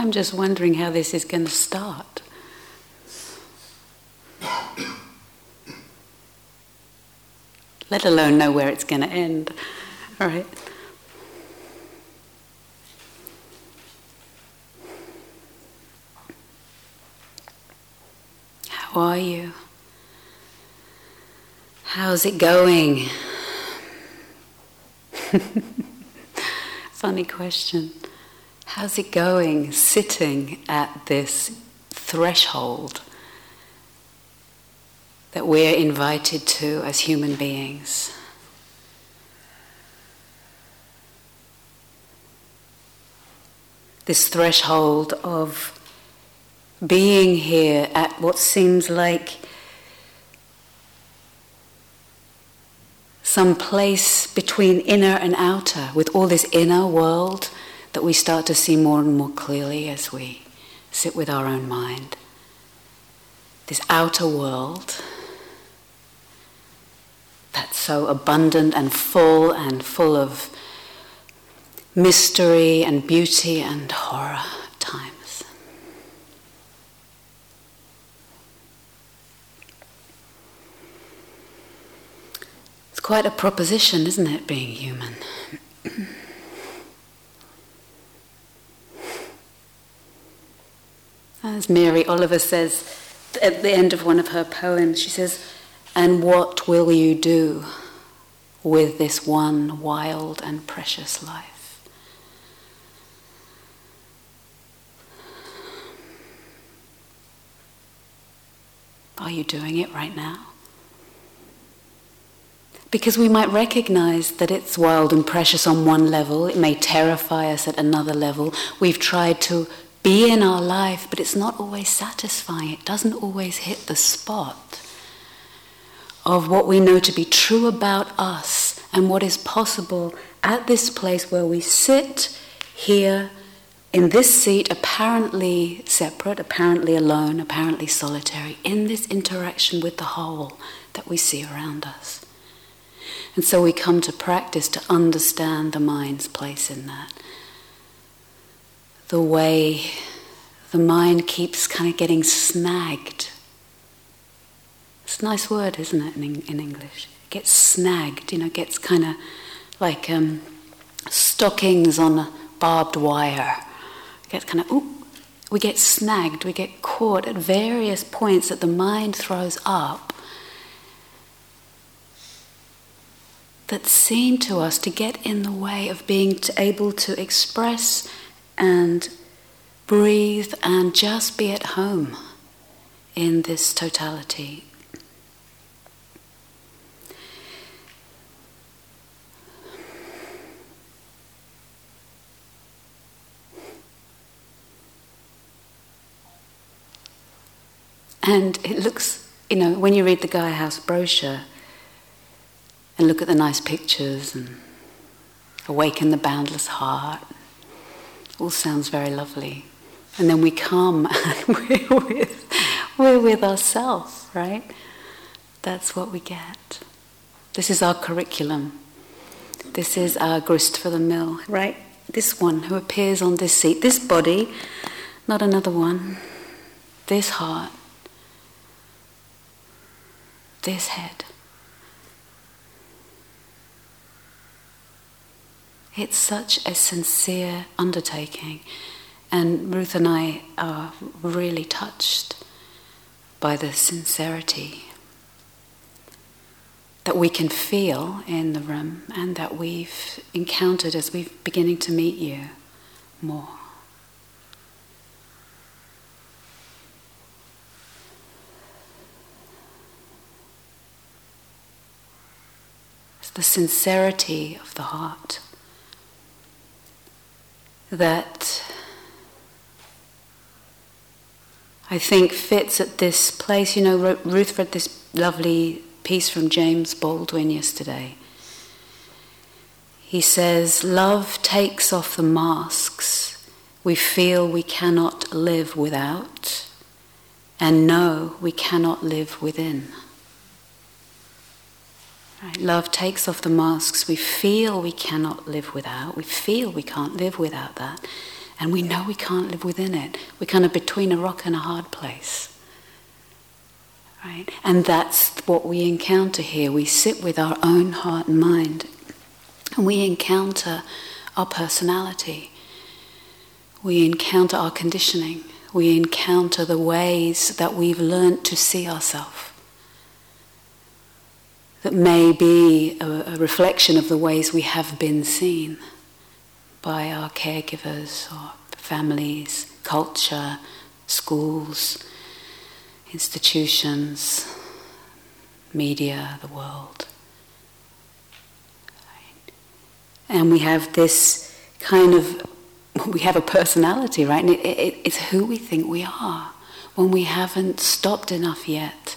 I'm just wondering how this is going to start. Let alone know where it's going to end. All right. How are you? How's it going? Funny question. How's it going sitting at this threshold that we're invited to as human beings? This threshold of being here at what seems like some place between inner and outer, with all this inner world that we start to see more and more clearly as we sit with our own mind. This outer world that's so abundant and full and full of mystery and beauty and horror at times. It's quite a proposition, isn't it, being human? As Mary Oliver says at the end of one of her poems, she says, And what will you do with this one wild and precious life? Are you doing it right now? Because we might recognize that it's wild and precious on one level, it may terrify us at another level. We've tried to be in our life, but it's not always satisfying. It doesn't always hit the spot of what we know to be true about us and what is possible at this place where we sit here in this seat, apparently separate, apparently alone, apparently solitary, in this interaction with the whole that we see around us. And so we come to practice to understand the mind's place in that. The way the mind keeps kind of getting snagged. It's a nice word, isn't it, in, in English? It gets snagged, you know, gets kind of like um, stockings on barbed wire. Gets kind of, we get snagged, we get caught at various points that the mind throws up that seem to us to get in the way of being able to express and breathe and just be at home in this totality. And it looks, you know, when you read the Gaia House brochure, and look at the nice pictures and awaken the boundless heart. All sounds very lovely. And then we come and we're with, we're with ourselves, right? That's what we get. This is our curriculum. This is our grist for the mill, right? This one who appears on this seat, this body, not another one, this heart, this head. It's such a sincere undertaking, and Ruth and I are really touched by the sincerity that we can feel in the room and that we've encountered as we're beginning to meet you more. It's the sincerity of the heart that I think fits at this place. You know, Ruth read this lovely piece from James Baldwin yesterday. He says, Love takes off the masks we feel we cannot live without and know we cannot live within. Right? Love takes off the masks we feel we cannot live without. We feel we can't live without that. And we know we can't live within it. We're kind of between a rock and a hard place. Right? And that's what we encounter here. We sit with our own heart and mind, and we encounter our personality. We encounter our conditioning. We encounter the ways that we've learnt to see ourselves. That may be a, a reflection of the ways we have been seen by our caregivers or families, culture, schools, institutions, media, the world. And we have this kind of, we have a personality, right? And it, it, it's who we think we are. When we haven't stopped enough yet,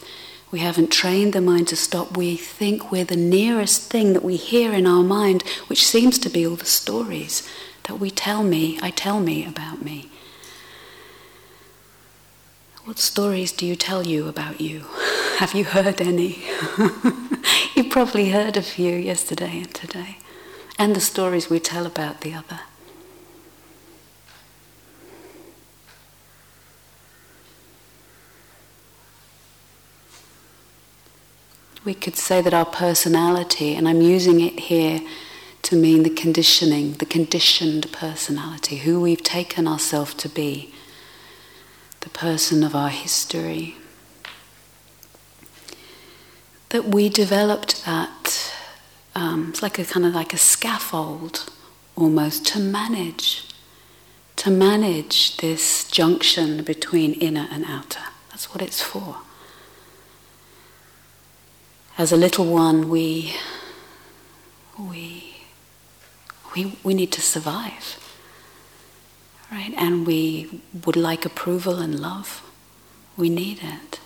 we haven't trained the mind to stop, we think we're the nearest thing that we hear in our mind, which seems to be all the stories that we tell me, I tell me about me. What stories do you tell you about you? Have you heard any? you probably heard a few yesterday and today, and the stories we tell about the other. We could say that our personality, and I'm using it here to mean the conditioning, the conditioned personality, who we've taken ourselves to be the person of our history. That we developed that, um, it's like a kind of like a scaffold almost to manage, to manage this junction between inner and outer. That's what it's for. As a little one, we, we, we, we need to survive right? And we would like approval and love. We need it.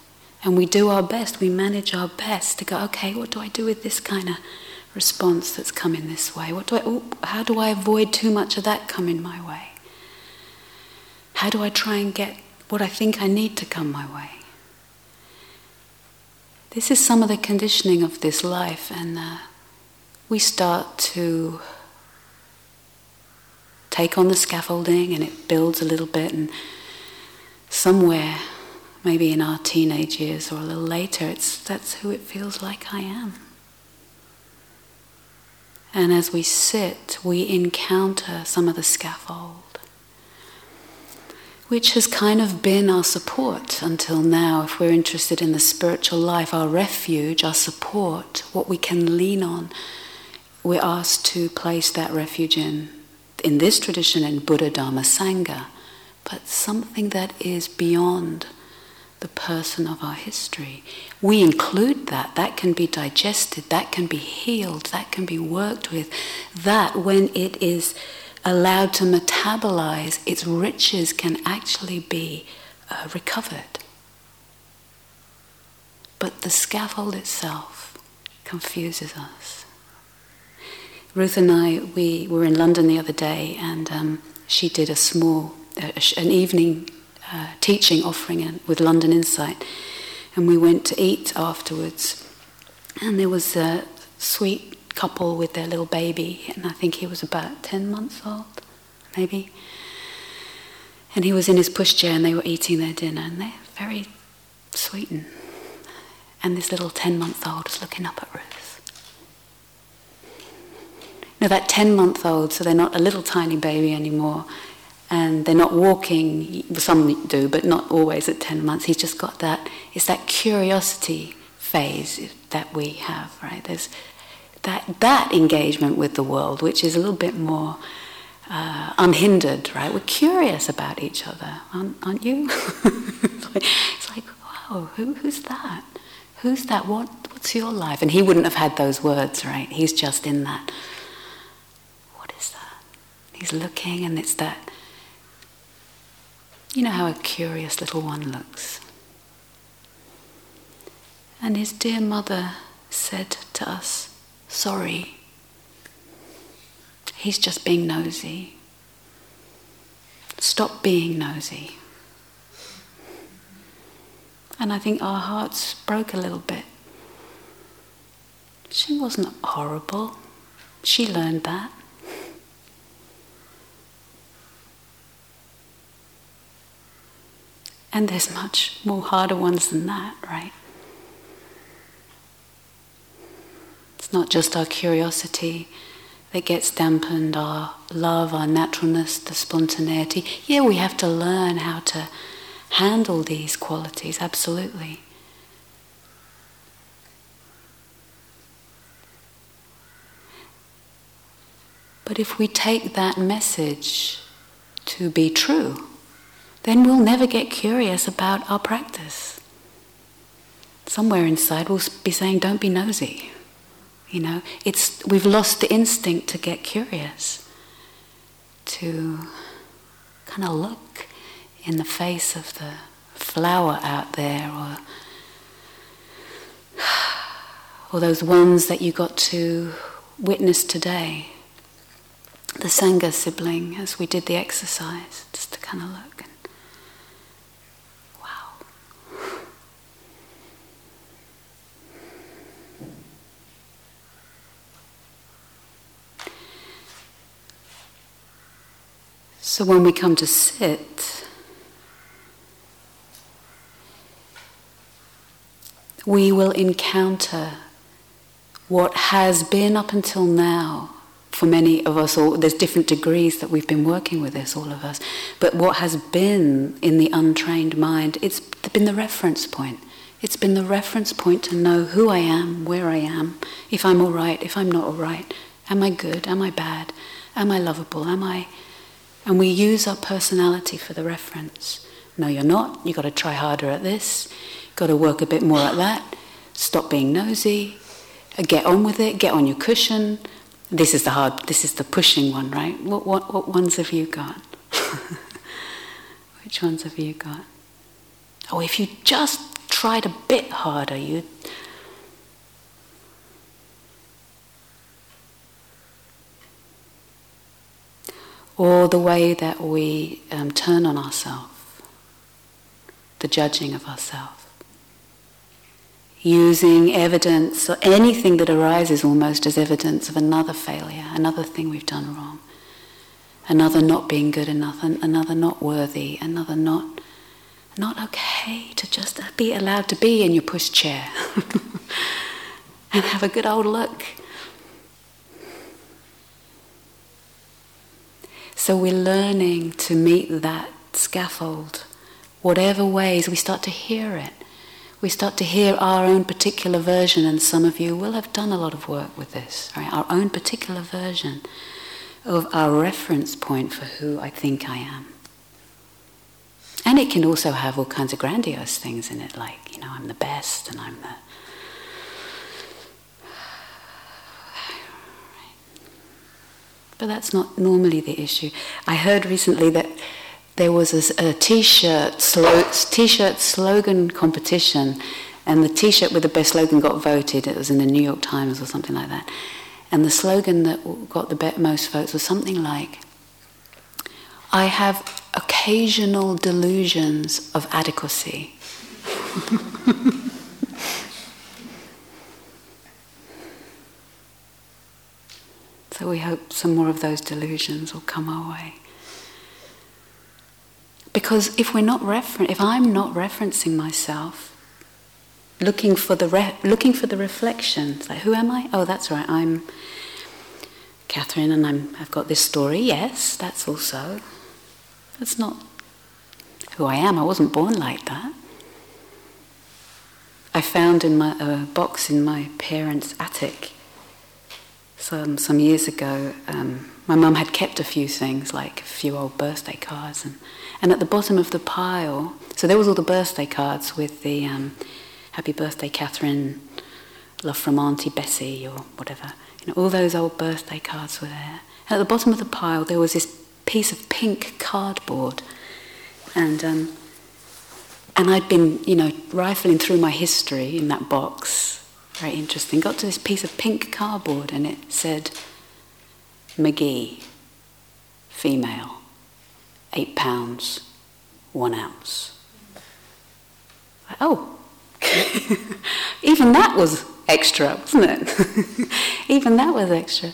And we do our best, we manage our best to go, okay, what do I do with this kind of response that's coming this way? What do I, oh, how do I avoid too much of that coming my way? How do I try and get what I think I need to come my way? This is some of the conditioning of this life, and uh, we start to take on the scaffolding and it builds a little bit, and somewhere, maybe in our teenage years or a little later, it's, that's who it feels like I am. And as we sit, we encounter some of the scaffold, which has kind of been our support until now. If we're interested in the spiritual life, our refuge, our support, what we can lean on, we're asked to place that refuge in in this tradition in Buddha Dharma Sangha, but something that is beyond the person of our history. We include that. That can be digested, that can be healed, that can be worked with. That, when it is allowed to metabolize, its riches can actually be uh, recovered. But the scaffold itself confuses us. Ruth and I, we were in London the other day, and um, she did a small, uh, an evening uh, teaching offering with London Insight, and we went to eat afterwards, and there was a sweet couple with their little baby, and I think he was about ten months old, maybe. And he was in his pushchair, and they were eating their dinner, and they're very sweet. And, this little ten-month-old was looking up at Ruth. Now, that 10 month old, so they're not a little tiny baby anymore, and they're not walking, some do, but not always at 10 months. He's just got that, it's that curiosity phase that we have, right? There's that, that engagement with the world, which is a little bit more uh, unhindered, right? We're curious about each other, aren't, aren't you? it's like, wow, who, who's that? Who's that? What, what's your life? And he wouldn't have had those words, right? He's just in that. What is that He's looking, and it's that. You know how a curious little one looks. And his dear mother said to us, Sorry. He's just being nosy. Stop being nosy. And I think our hearts broke a little bit. She wasn't horrible. She learned that. And there's much more harder ones than that, right? It's not just our curiosity that gets dampened, our love, our naturalness, the spontaneity. Yeah, we have to learn how to handle these qualities, absolutely. But if we take that message to be true, then we'll never get curious about our practice. Somewhere inside we'll be saying, don't be nosy. You know, it's, we've lost the instinct to get curious, to kind of look in the face of the flower out there or or those ones that you got to witness today the Sangha sibling as we did the exercise, just to kind of look. So when we come to sit, we will encounter what has been up until now for many of us, or there's different degrees that we've been working with this, all of us. But what has been in the untrained mind, it's been the reference point. It's been the reference point to know who I am, where I am, if I'm all right, if I'm not all right. Am I good? Am I bad? Am I lovable? Am I. And we use our personality for the reference. No, you're not. You've got to try harder at this. Got to work a bit more at that. Stop being nosy. Uh, get on with it. Get on your cushion this is the hard, this is the pushing one, right? What, what, what ones have you got? Which ones have you got? Oh, if you just tried a bit harder, you'd. Or the way that we um, turn on ourselves, the judging of ourselves using evidence or anything that arises almost as evidence of another failure, another thing we've done wrong, another not being good enough, another not worthy, another not not okay to just be allowed to be in your pushchair and have a good old look. So we're learning to meet that scaffold, whatever ways we start to hear it we start to hear our own particular version, and some of you will have done a lot of work with this, right? Our own particular version of our reference point for who I think I am. And it can also have all kinds of grandiose things in it, like, you know, I'm the best and I'm the. But that's not normally the issue. I heard recently that there was a a t-shirt, slo- t-shirt slogan competition, and the t-shirt with the best slogan got voted. It was in the New York Times or something like that. And the slogan that got the most votes was something like, I have occasional delusions of adequacy. so we hope some more of those delusions will come our way. Because if we're not refer- if I'm not referencing myself, looking for the re- looking for the reflection, like who am I? Oh, that's right, I'm Catherine, and I'm I've got this story. Yes, that's also. That's not who I am. I wasn't born like that. I found in my a box in my parents' attic some some years ago. Um, my mum had kept a few things, like a few old birthday cards, and, and at the bottom of the pile, so there was all the birthday cards with the um, "Happy Birthday, Catherine," "Love from Auntie Bessie," or whatever. You know, all those old birthday cards were there. And at the bottom of the pile, there was this piece of pink cardboard, and um, and I'd been, you know, rifling through my history in that box. Very interesting. Got to this piece of pink cardboard, and it said McGee, female, eight pounds, one ounce. Oh, even that was extra, wasn't it? even that was extra.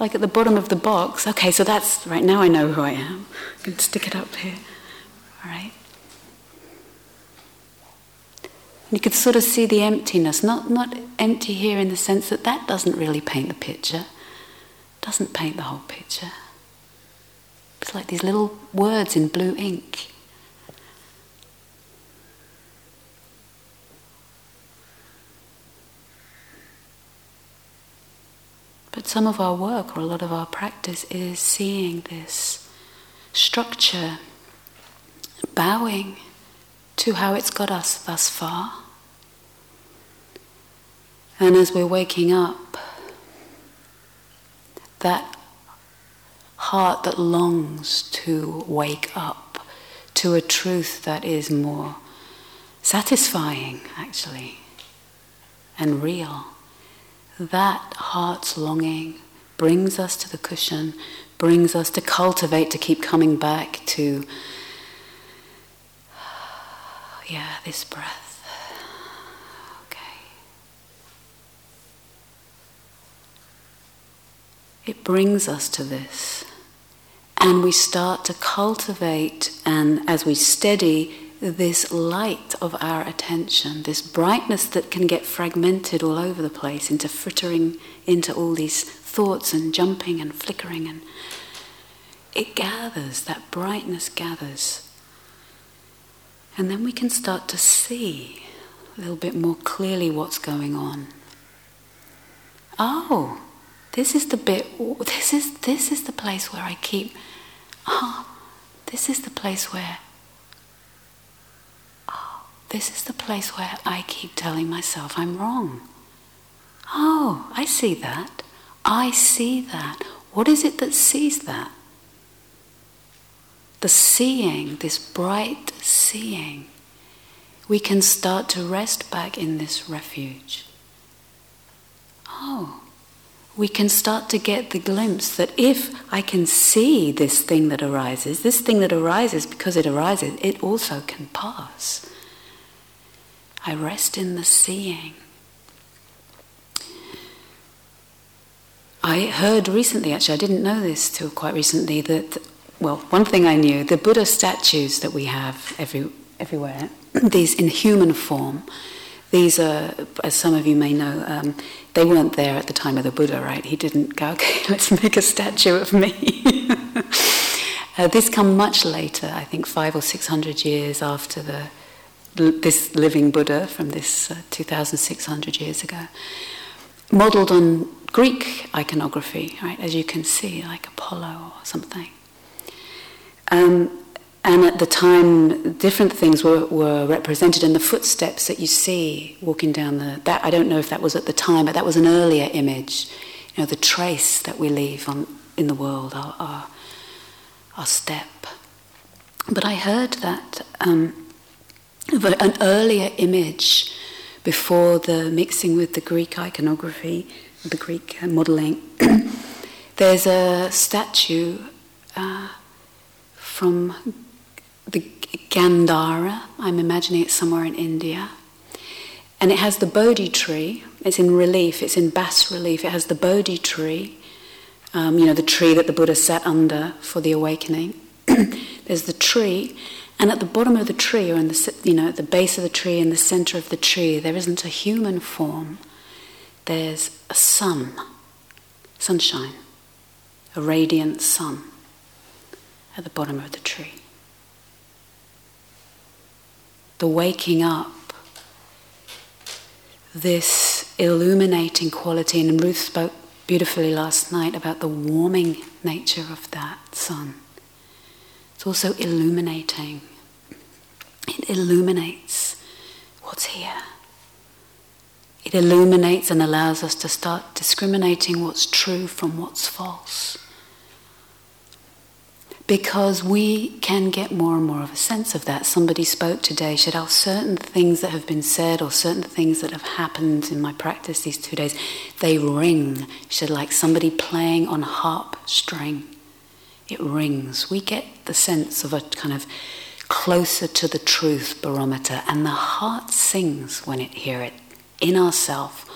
Like at the bottom of the box, okay, so that's right now I know who I am. I can stick it up here. All right. You could sort of see the emptiness, not, not empty here in the sense that that doesn't really paint the picture, doesn't paint the whole picture. It's like these little words in blue ink. But some of our work or a lot of our practice is seeing this structure, bowing to how it's got us thus far. And as we're waking up, that heart that longs to wake up to a truth that is more satisfying, actually, and real. That heart's longing brings us to the cushion, brings us to cultivate, to keep coming back to, yeah, this breath. Okay. It brings us to this. And we start to cultivate, and as we steady this light of our attention, this brightness that can get fragmented all over the place into frittering into all these thoughts and jumping and flickering, and it gathers, that brightness gathers. And then we can start to see a little bit more clearly what's going on. Oh, this is the bit, this is, this is the place where I keep, ah, oh, this is the place where, oh, this is the place where I keep telling myself I'm wrong. Oh, I see that. I see that. What is it that sees that? The seeing, this bright seeing, we can start to rest back in this refuge. Oh, we can start to get the glimpse that if I can see this thing that arises, this thing that arises because it arises, it also can pass. I rest in the seeing. I heard recently, actually, I didn't know this till quite recently, that, well, one thing I knew the Buddha statues that we have every, everywhere, these in human form, these are, as some of you may know, um, they weren't there at the time of the Buddha, right? He didn't go, okay, let's make a statue of me. uh, this come much later, I think five or six hundred years after the this living Buddha from this uh, 2,600 years ago, modeled on Greek iconography, right? As you can see, like Apollo or something. Um, and at the time, different things were, were represented in the footsteps that you see walking down the. That I don't know if that was at the time, but that was an earlier image. You know, the trace that we leave on in the world, our our, our step. But I heard that um, an earlier image before the mixing with the Greek iconography, the Greek modeling. there's a statue uh, from the Gandhara. I'm imagining it's somewhere in India. And it has the Bodhi tree. It's in relief, it's in bas relief. It has the Bodhi tree, um, you know, the tree that the Buddha sat under for the awakening. There's the tree, and at the bottom of the tree, or in the, you know, at the base of the tree, in the center of the tree, there isn't a human form. There's a sun, sunshine, a radiant sun at the bottom of the tree the waking up, this illuminating quality. And Ruth spoke beautifully last night about the warming nature of that sun. It's also illuminating. It illuminates what's here. It illuminates and allows us to start discriminating what's true from what's false because we can get more and more of a sense of that. Somebody spoke today, said, Oh, certain things that have been said or certain things that have happened in my practice these two days, they ring. Said, like somebody playing on harp string. It rings. We get the sense of a kind of closer to the truth barometer, and the heart sings when it hear it in ourself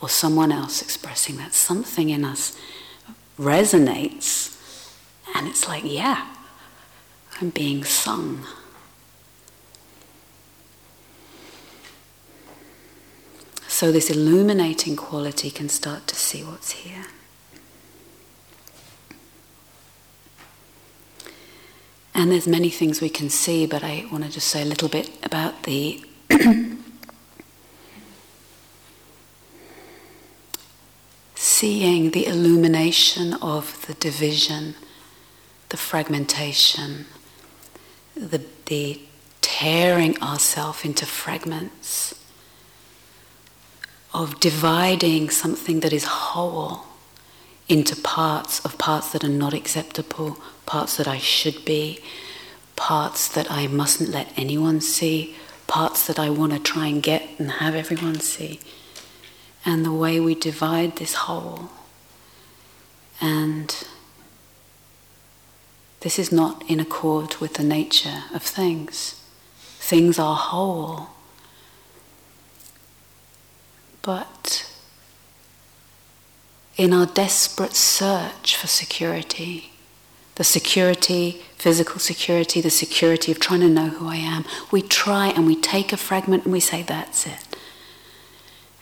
or someone else expressing that. Something in us resonates and it's like, yeah, I'm being sung. So this illuminating quality can start to see what's here. And there's many things we can see, but I want to just say a little bit about the seeing the illumination of the division, the fragmentation, the, the tearing ourselves into fragments, of dividing something that is whole into parts of parts that are not acceptable, parts that I should be, parts that I mustn't let anyone see, parts that I want to try and get and have everyone see. And the way we divide this whole. And this is not in accord with the nature of things. Things are whole. But in our desperate search for security, the security, physical security, the security of trying to know who I am, we try and we take a fragment and we say, that's it.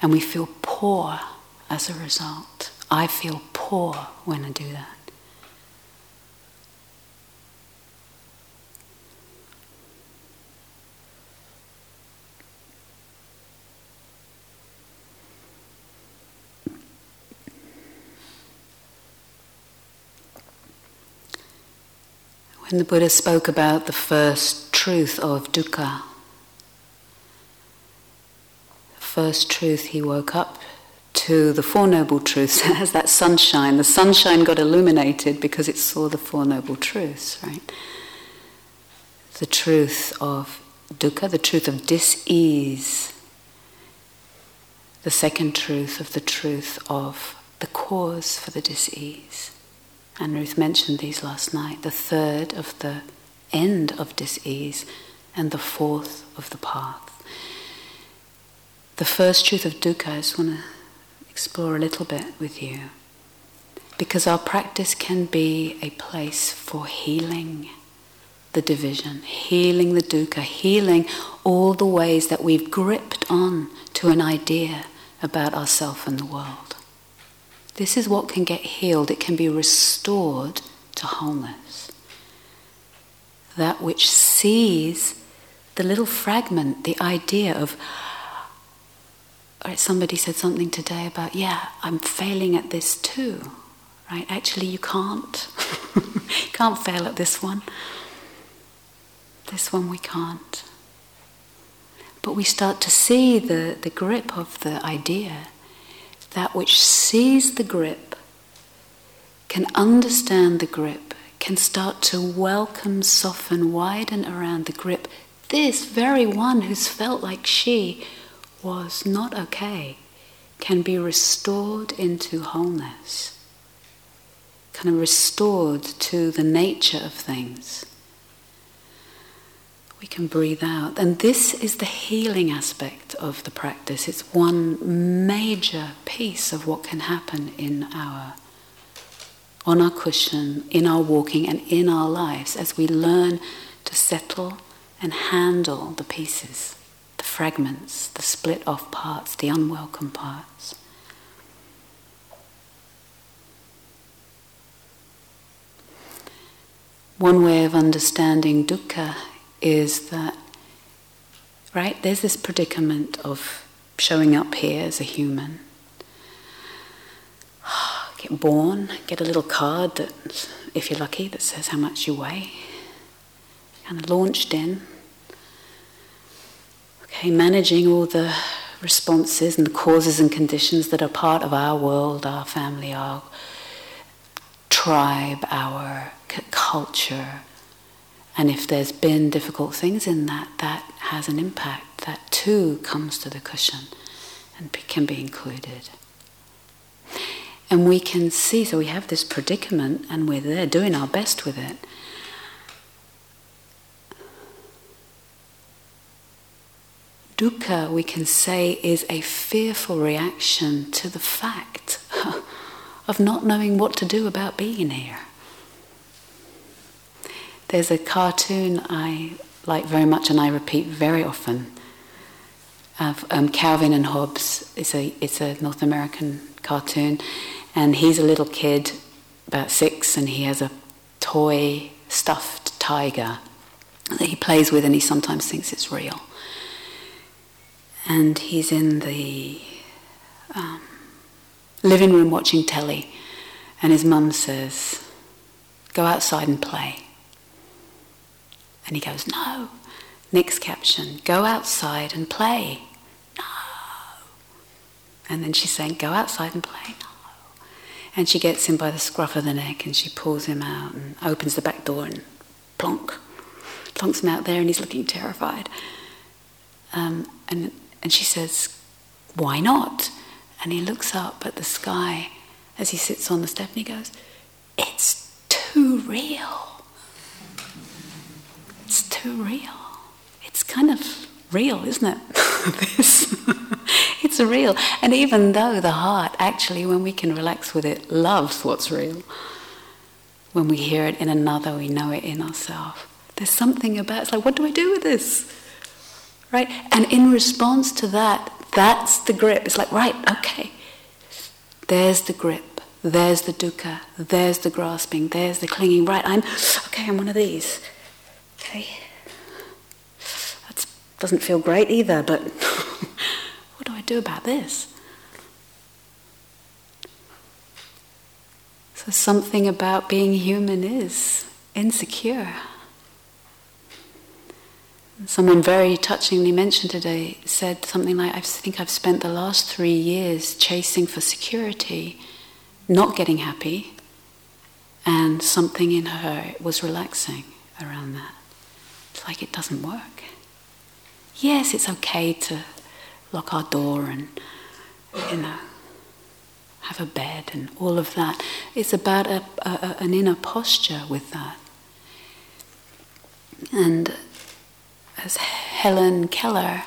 And we feel poor as a result. I feel poor when I do that. When the Buddha spoke about the first truth of dukkha, the first truth he woke up to the Four Noble Truths as that sunshine. The sunshine got illuminated because it saw the Four Noble Truths, right? The truth of dukkha, the truth of dis-ease. The second truth of the truth of the cause for the dis-ease. And Ruth mentioned these last night. The third of the end of dis-ease, and the fourth of the path. The first truth of dukkha, I just want to explore a little bit with you. Because our practice can be a place for healing the division, healing the dukkha, healing all the ways that we've gripped on to an idea about ourself and the world. This is what can get healed. It can be restored to wholeness. That which sees the little fragment, the idea of, right, somebody said something today about, yeah, I'm failing at this too. Right? Actually, you can't. you can't fail at this one. This one we can't. But we start to see the, the grip of the idea that which sees the grip, can understand the grip, can start to welcome, soften, widen around the grip, this very one who's felt like she was not okay, can be restored into wholeness, kind of restored to the nature of things we can breathe out. And this is the healing aspect of the practice. It's one major piece of what can happen in our on our cushion, in our walking and in our lives as we learn to settle and handle the pieces, the fragments, the split off parts, the unwelcome parts. One way of understanding dukkha is that, right, there's this predicament of showing up here as a human. Get born, get a little card that, if you're lucky, that says how much you weigh. Kind of launched in. Okay, managing all the responses and the causes and conditions that are part of our world, our family, our tribe, our c- culture, and if there's been difficult things in that, that has an impact. That too comes to the cushion and can be included. And we can see, so we have this predicament and we're there doing our best with it. Dukkha, we can say, is a fearful reaction to the fact of not knowing what to do about being here. There's a cartoon I like very much and I repeat very often. of um, Calvin and Hobbes. It's a, it's a North American cartoon, and he's a little kid, about six, and he has a toy stuffed tiger that he plays with, and he sometimes thinks it's real. And he's in the um, living room watching telly, and his mum says, Go outside and play. And he goes, No. Next caption, Go outside and play. No. And then she's saying, Go outside and play. No. And she gets him by the scruff of the neck and she pulls him out and opens the back door and plonk, plonks him out there and he's looking terrified. Um, and, and she says, Why not? And he looks up at the sky as he sits on the step and he goes, It's too real. It's too real. It's kind of real, isn't it? this. it's real. And even though the heart, actually, when we can relax with it, loves what's real, when we hear it in another, we know it in ourselves. There's something about it's like, what do I do with this? Right? And in response to that, that's the grip. It's like, right, okay. There's the grip. There's the dukkha. There's the grasping. There's the clinging. Right, I'm, okay, I'm one of these. Okay. That doesn't feel great either, but what do I do about this? So, something about being human is insecure. Someone very touchingly mentioned today said something like, I think I've spent the last three years chasing for security, not getting happy, and something in her was relaxing around that. Like it doesn't work. Yes, it's okay to lock our door and, you know, have a bed and all of that. It's about a, a, an inner posture with that. And as Helen Keller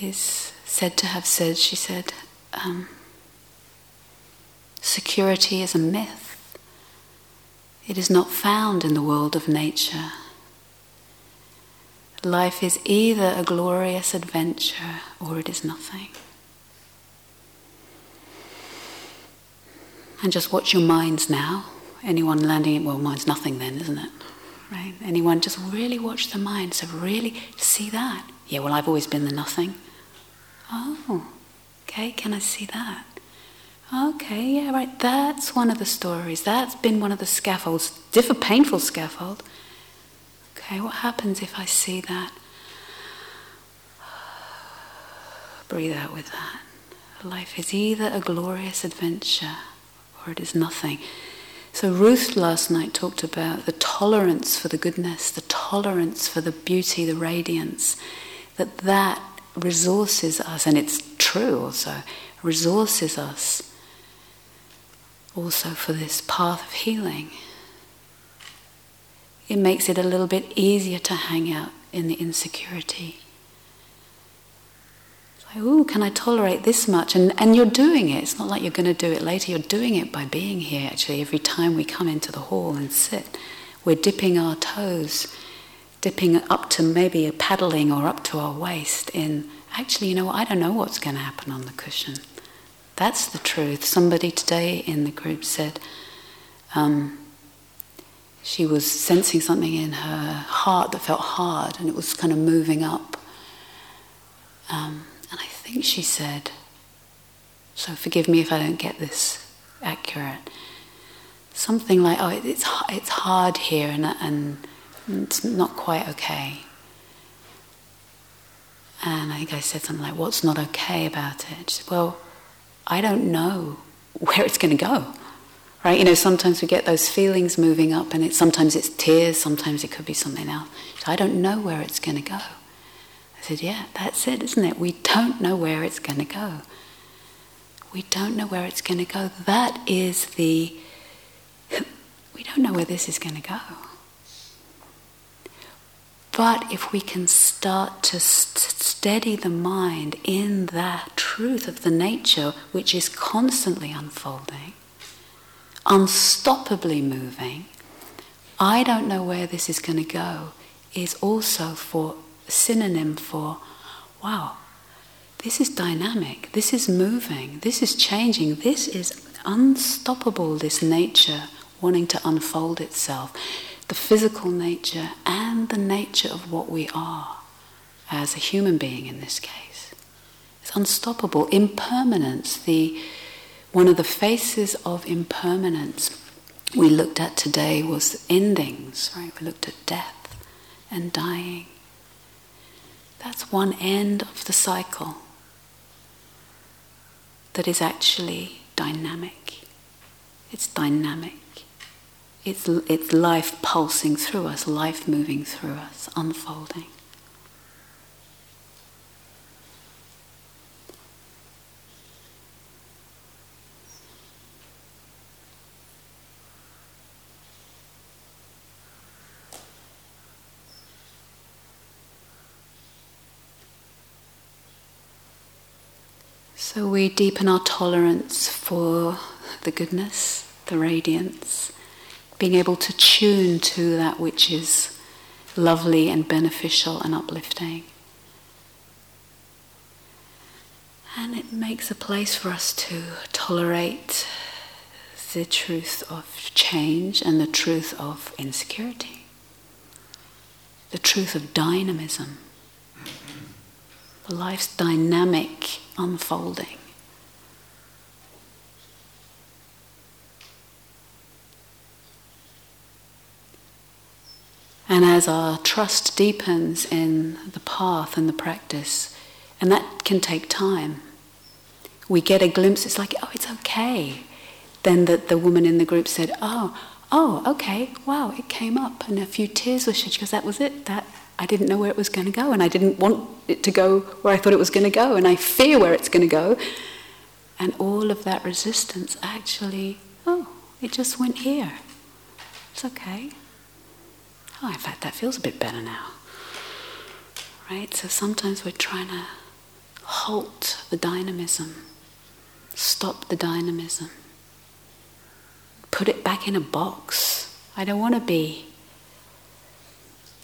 is said to have said, she said, um, security is a myth. It is not found in the world of nature. Life is either a glorious adventure or it is nothing. And just watch your minds now. Anyone landing, it, well, mine's nothing then, isn't it? right? Anyone just really watch the mind. So really see that. Yeah, well, I've always been the nothing. Oh, okay, can I see that? Okay, yeah, right. That's one of the stories. That's been one of the scaffolds, different painful scaffold. Okay, what happens if I see that? Breathe out with that. Life is either a glorious adventure or it is nothing. So Ruth last night talked about the tolerance for the goodness, the tolerance for the beauty, the radiance, that that resources us, and it's true also, resources us also for this path of healing. It makes it a little bit easier to hang out in the insecurity Like, oh, can I tolerate this much? And, and you're doing it. It's not like you're going to do it later. You're doing it by being here, actually. Every time we come into the hall and sit, we're dipping our toes, dipping up to maybe a paddling or up to our waist in, actually, you know? I don't know what's going to happen on the cushion. That's the truth. Somebody today in the group said um, she was sensing something in her heart that felt hard and it was kind of moving up. Um, and I think she said, so forgive me if I don't get this accurate, something like, oh, it's, it's hard here and, and it's not quite okay. And I think I said something like, what's not okay about it? She said, well, I don't know where it's going to go. Right? You know, sometimes we get those feelings moving up, and it's, sometimes it's tears, sometimes it could be something else. So I don't know where it's going to go I said, Yeah, that's it, isn't it? We don't know where it's going to go. We don't know where it's going to go. That is the. we don't know where this is going to go. But if we can start to st- steady the mind in that truth of the nature which is constantly unfolding, unstoppably moving, I don't know where this is going to go, is also for synonym for, wow, this is dynamic, this is moving, this is changing, this is unstoppable, this nature wanting to unfold itself, the physical nature and the nature of what we are as a human being in this case. It's unstoppable. Impermanence, the, one of the faces of impermanence we looked at today was endings, right? We looked at death and dying. That's one end of the cycle that is actually dynamic. It's dynamic. It's, it's life pulsing through us, life moving through us, unfolding. So we deepen our tolerance for the goodness, the radiance, being able to tune to that which is lovely and beneficial and uplifting. And it makes a place for us to tolerate the truth of change and the truth of insecurity, the truth of dynamism, the life's dynamic unfolding. And as our trust deepens in the path and the practice, and that can take time, we get a glimpse, it's like, oh, it's okay. Then the, the woman in the group said, oh, oh, okay, wow, it came up, and a few tears were shed. She goes, that was it, that I didn't know where it was going to go, and I didn't want it to go where I thought it was going to go, and I fear where it's going to go. And all of that resistance actually, oh, it just went here. It's okay. Oh, in fact, that feels a bit better now. Right? So sometimes we're trying to halt the dynamism, stop the dynamism, put it back in a box. I don't want to be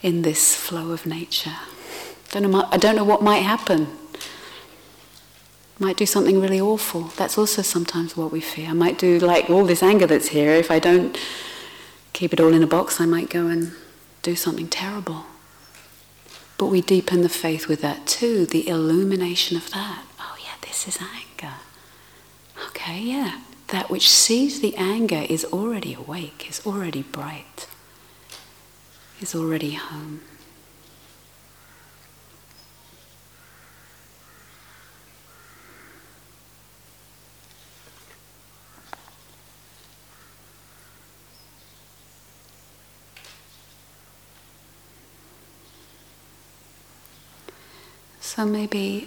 in this flow of nature. Don't know, I don't know what might happen. Might do something really awful. That's also sometimes what we fear. I might do like all this anger that's here. If I don't keep it all in a box, I might go and do something terrible. But we deepen the faith with that too, the illumination of that. Oh, yeah, this is anger. Okay, yeah. That which sees the anger is already awake, is already bright is already home. So maybe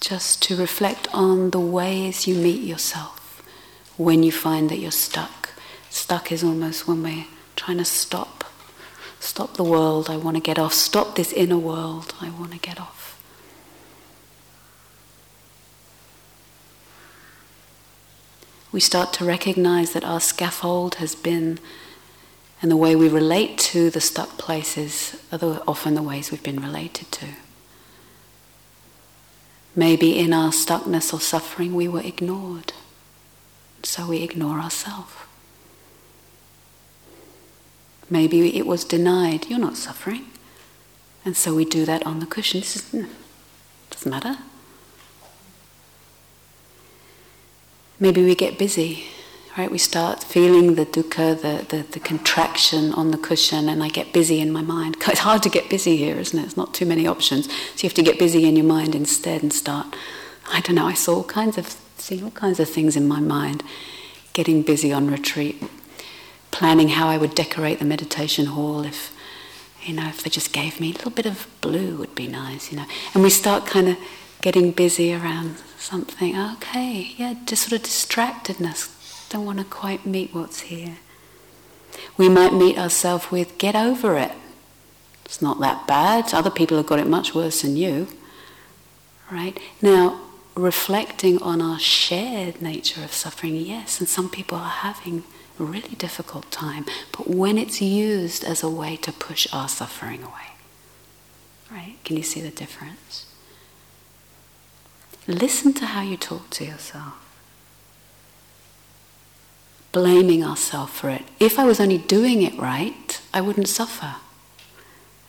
just to reflect on the ways you meet yourself when you find that you're stuck. Stuck is almost when we're trying to stop Stop the world, I want to get off. Stop this inner world, I want to get off. We start to recognize that our scaffold has been, and the way we relate to the stuck places are the, often the ways we've been related to. Maybe in our stuckness or suffering we were ignored, so we ignore ourselves. Maybe it was denied. You're not suffering. And so we do that on the cushion. This is, no, doesn't matter. Maybe we get busy, right? We start feeling the dukkha, the, the, the contraction on the cushion, and I get busy in my mind. It's hard to get busy here, isn't it? It's not too many options. So you have to get busy in your mind instead and start. I don't know, I saw all kinds of, see all kinds of things in my mind getting busy on retreat planning how I would decorate the meditation hall if you know if they just gave me a little bit of blue would be nice you know and we start kind of getting busy around something okay yeah just sort of distractedness don't want to quite meet what's here we might meet ourselves with get over it it's not that bad other people have got it much worse than you right now reflecting on our shared nature of suffering yes and some people are having a really difficult time, but when it's used as a way to push our suffering away. Right? Can you see the difference? Listen to how you talk to yourself. Blaming ourselves for it. If I was only doing it right, I wouldn't suffer.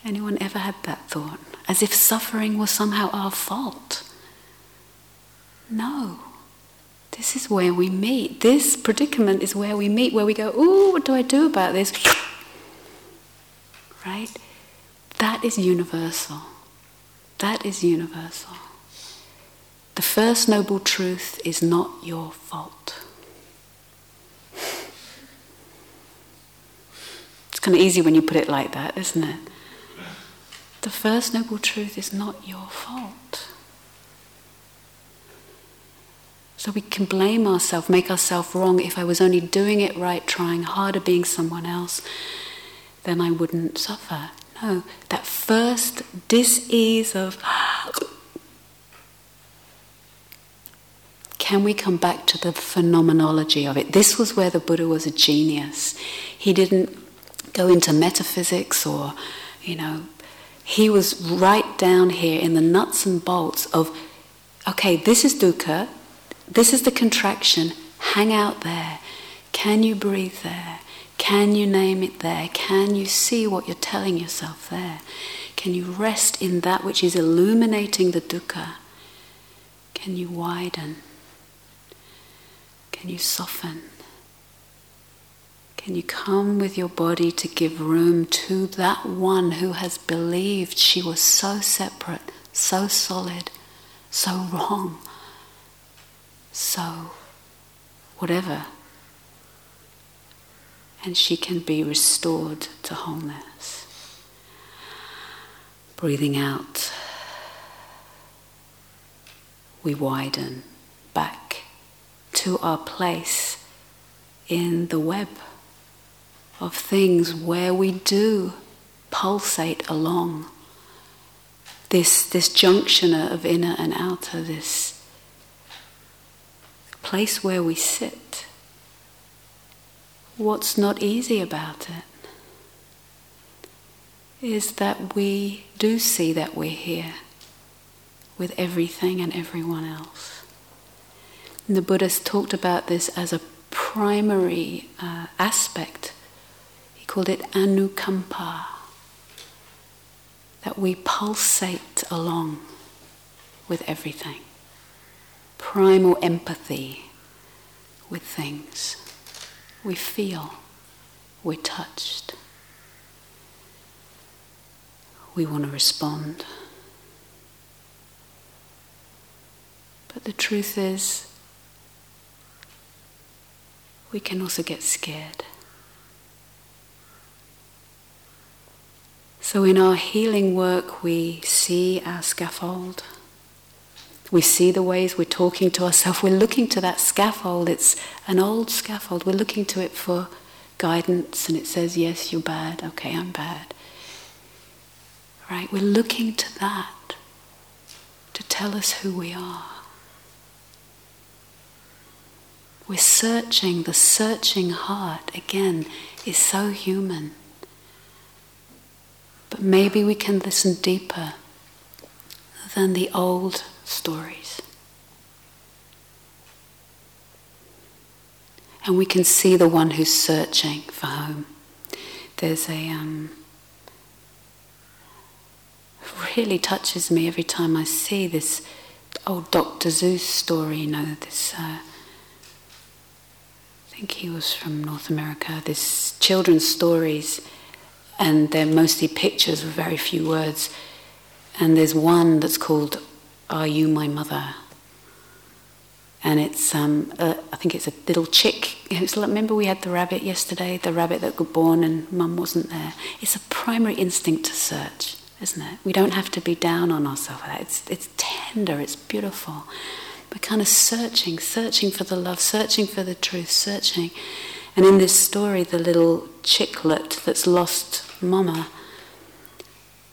Anyone ever had that thought? As if suffering was somehow our fault. No. This is where we meet. This predicament is where we meet, where we go, ooh, what do I do about this? Right? That is universal. That is universal. The first noble truth is not your fault. It's kind of easy when you put it like that, isn't it? The first noble truth is not your fault. So we can blame ourselves, make ourselves wrong. If I was only doing it right, trying harder, being someone else, then I wouldn't suffer. No, that first dis-ease of can we come back to the phenomenology of it? This was where the Buddha was a genius. He didn't go into metaphysics or, you know, he was right down here in the nuts and bolts of, okay, this is dukkha, this is the contraction, hang out there. Can you breathe there? Can you name it there? Can you see what you're telling yourself there? Can you rest in that which is illuminating the dukkha? Can you widen? Can you soften? Can you come with your body to give room to that one who has believed she was so separate, so solid, so wrong, so whatever? and she can be restored to wholeness. Breathing out, we widen back to our place in the web of things where we do pulsate along this, this junction of inner and outer, this place where we sit What's not easy about it is that we do see that we're here with everything and everyone else. And the Buddha's talked about this as a primary uh, aspect. Called it anukampa, that we pulsate along with everything. Primal empathy with things we feel, we're touched. We want to respond. But the truth is, we can also get scared. So, in our healing work, we see our scaffold. We see the ways we're talking to ourselves. We're looking to that scaffold. It's an old scaffold. We're looking to it for guidance, and it says, Yes, you're bad. Okay, I'm bad. Right? We're looking to that to tell us who we are. We're searching. The searching heart, again, is so human. But maybe we can listen deeper than the old stories. And we can see the one who's searching for home. There's a um, really touches me every time I see this old Dr. Seuss story. You know, this. Uh, I think he was from North America. This children's stories, and they're mostly pictures with very few words. And there's one that's called are You My Mother? And it's, um, uh, I think it's a little chick. It's, remember we had the rabbit yesterday, the rabbit that got born and mum wasn't there? It's a primary instinct to search, isn't it? We don't have to be down on ourselves. It's, it's tender, it's beautiful. We're kind of searching, searching for the love, searching for the truth, searching. And in this story, the little chicklet that's lost mama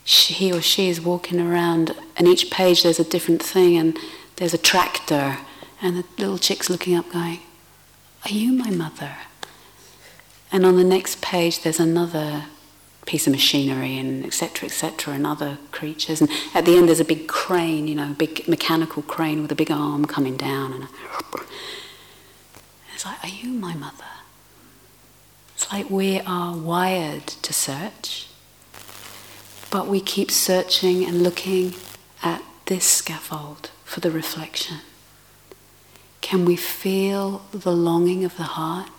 she, he or she is walking around, and each page there's a different thing, and there's a tractor, and the little chick's looking up, going, Are you my mother? And on the next page, there's another piece of machinery and etc etc and other creatures and at the end there's a big crane you know a big mechanical crane with a big arm coming down and it's like are you my mother it's like we are wired to search but we keep searching and looking at this scaffold for the reflection can we feel the longing of the heart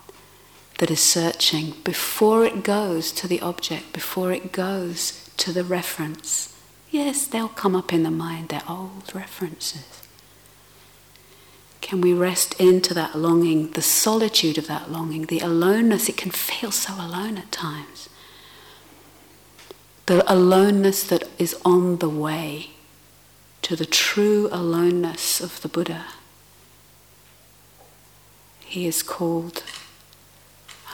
that is searching before it goes to the object, before it goes to the reference. Yes, they'll come up in the mind, they're old references. Can we rest into that longing, the solitude of that longing, the aloneness? It can feel so alone at times. The aloneness that is on the way to the true aloneness of the Buddha. He is called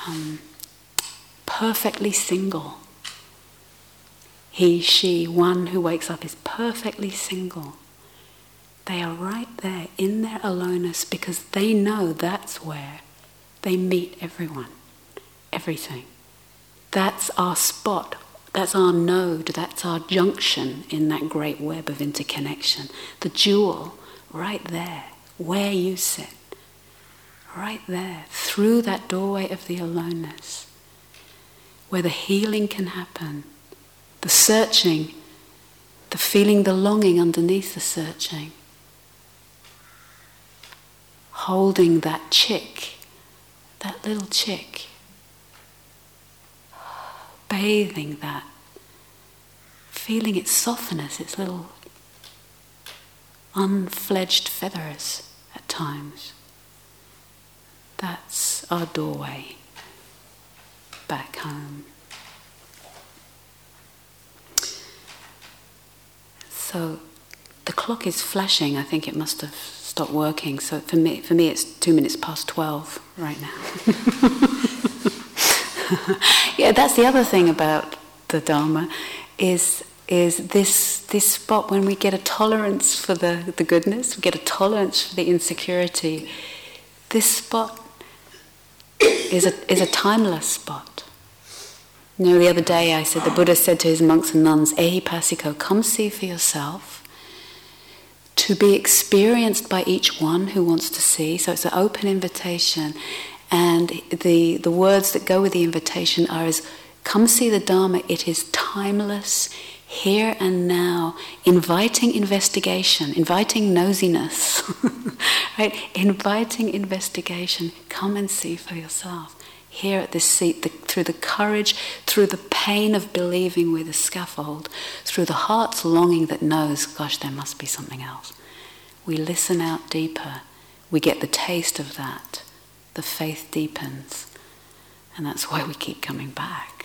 um, perfectly single. He, she, one who wakes up is perfectly single. They are right there in their aloneness because they know that's where they meet everyone, everything. That's our spot, that's our node, that's our junction in that great web of interconnection. The jewel right there, where you sit right there, through that doorway of the aloneness, where the healing can happen, the searching, the feeling the longing underneath the searching, holding that chick, that little chick, bathing that, feeling its softness, its little unfledged feathers at times. That's our doorway back home. So the clock is flashing. I think it must have working. So for me, for me, it's two minutes past twelve right now. yeah, that's the other thing about the Dharma, is is this this spot when we get a tolerance for the, the goodness, we get a tolerance for the insecurity. This spot is a, is a timeless spot. You know, the other day I said the Buddha said to his monks and nuns, Ehipassiko, come see for yourself, to be experienced by each one who wants to see. So it's an open invitation. And the, the words that go with the invitation are as, come see the Dharma, it is timeless, here and now, inviting investigation, inviting nosiness, right? Inviting investigation. Come and see for yourself. Here at this seat, the, through the courage, through the pain of believing with a scaffold, through the heart's longing that knows, gosh, there must be something else. We listen out deeper. We get the taste of that. The faith deepens. And that's why we keep coming back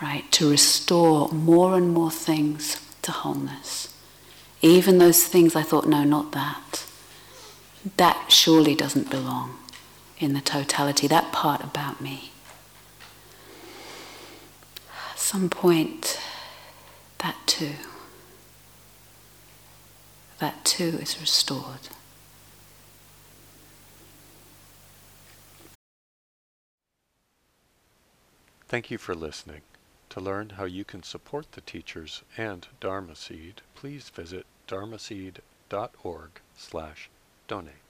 right? To restore more and more things to wholeness. Even those things I thought, no, not that. That surely doesn't belong in the totality, that part about me. At some point, that too, that too is restored. Thank you for listening. To learn how you can support the teachers and Dharma Seed, please visit dharmaseed.org slash donate.